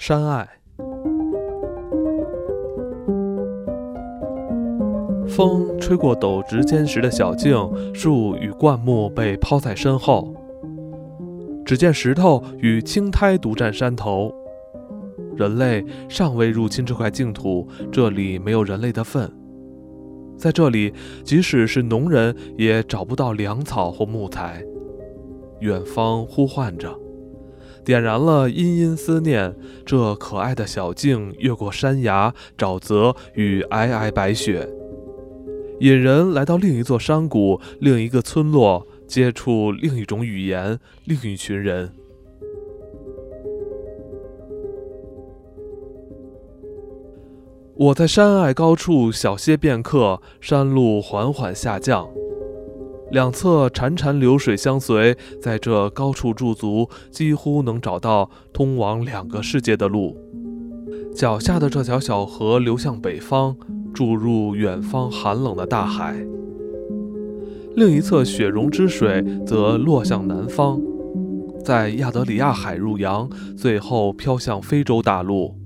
山爱，风吹过陡直坚实的小径，树与灌木被抛在身后。只见石头与青苔独占山头。人类尚未入侵这块净土，这里没有人类的份。在这里，即使是农人也找不到粮草或木材。远方呼唤着，点燃了殷殷思念。这可爱的小径，越过山崖、沼泽与皑皑白雪，引人来到另一座山谷、另一个村落，接触另一种语言、另一群人。我在山隘高处小歇片刻，山路缓缓下降。两侧潺潺流水相随，在这高处驻足，几乎能找到通往两个世界的路。脚下的这条小河流向北方，注入远方寒冷的大海；另一侧雪融之水则落向南方，在亚得里亚海入洋，最后飘向非洲大陆。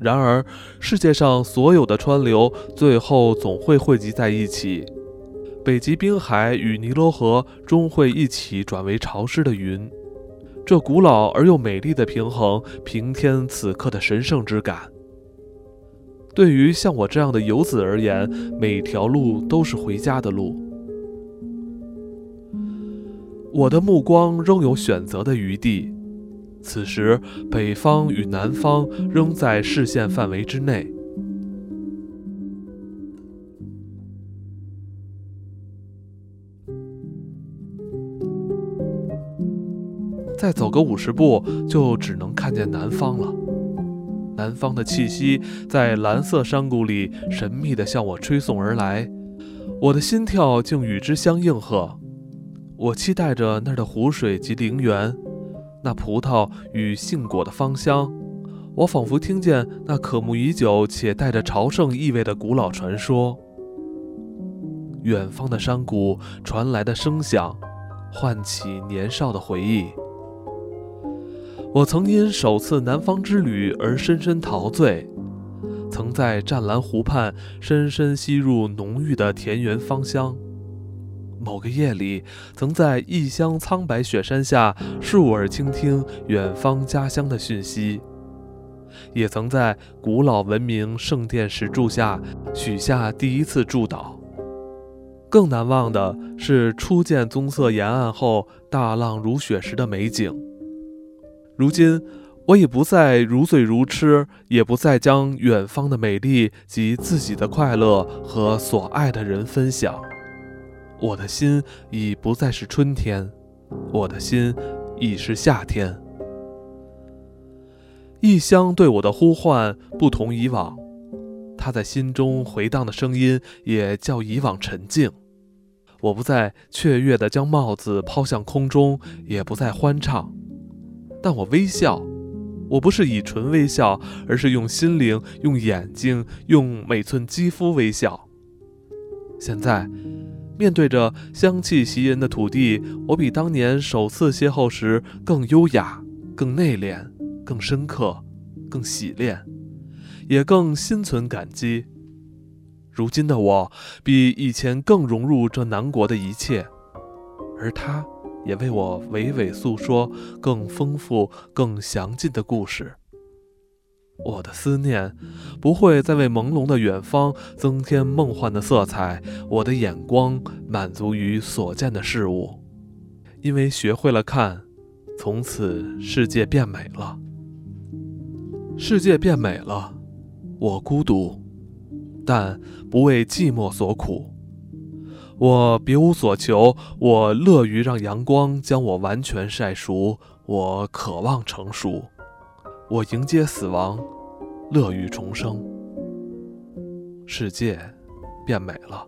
然而，世界上所有的川流，最后总会汇集在一起。北极冰海与尼罗河终会一起转为潮湿的云，这古老而又美丽的平衡，平添此刻的神圣之感。对于像我这样的游子而言，每条路都是回家的路。我的目光仍有选择的余地，此时北方与南方仍在视线范围之内。再走个五十步，就只能看见南方了。南方的气息在蓝色山谷里神秘地向我吹送而来，我的心跳竟与之相应和。我期待着那儿的湖水及陵园，那葡萄与杏果的芳香。我仿佛听见那渴慕已久且带着朝圣意味的古老传说。远方的山谷传来的声响，唤起年少的回忆。我曾因首次南方之旅而深深陶醉，曾在湛蓝湖畔深深吸入浓郁的田园芳香。某个夜里，曾在异乡苍白雪山下竖耳倾听远方家乡的讯息，也曾在古老文明圣殿石柱下许下第一次祝祷。更难忘的是初见棕色沿岸后大浪如雪时的美景。如今，我已不再如醉如痴，也不再将远方的美丽及自己的快乐和所爱的人分享。我的心已不再是春天，我的心已是夏天。异乡对我的呼唤不同以往，它在心中回荡的声音也较以往沉静。我不再雀跃地将帽子抛向空中，也不再欢唱。但我微笑，我不是以唇微笑，而是用心灵、用眼睛、用每寸肌肤微笑。现在，面对着香气袭人的土地，我比当年首次邂逅时更优雅、更内敛、更深刻、更洗练，也更心存感激。如今的我，比以前更融入这南国的一切，而他。也为我娓娓诉说更丰富、更详尽的故事。我的思念不会再为朦胧的远方增添梦幻的色彩，我的眼光满足于所见的事物，因为学会了看，从此世界变美了。世界变美了，我孤独，但不为寂寞所苦。我别无所求，我乐于让阳光将我完全晒熟，我渴望成熟，我迎接死亡，乐于重生。世界变美了。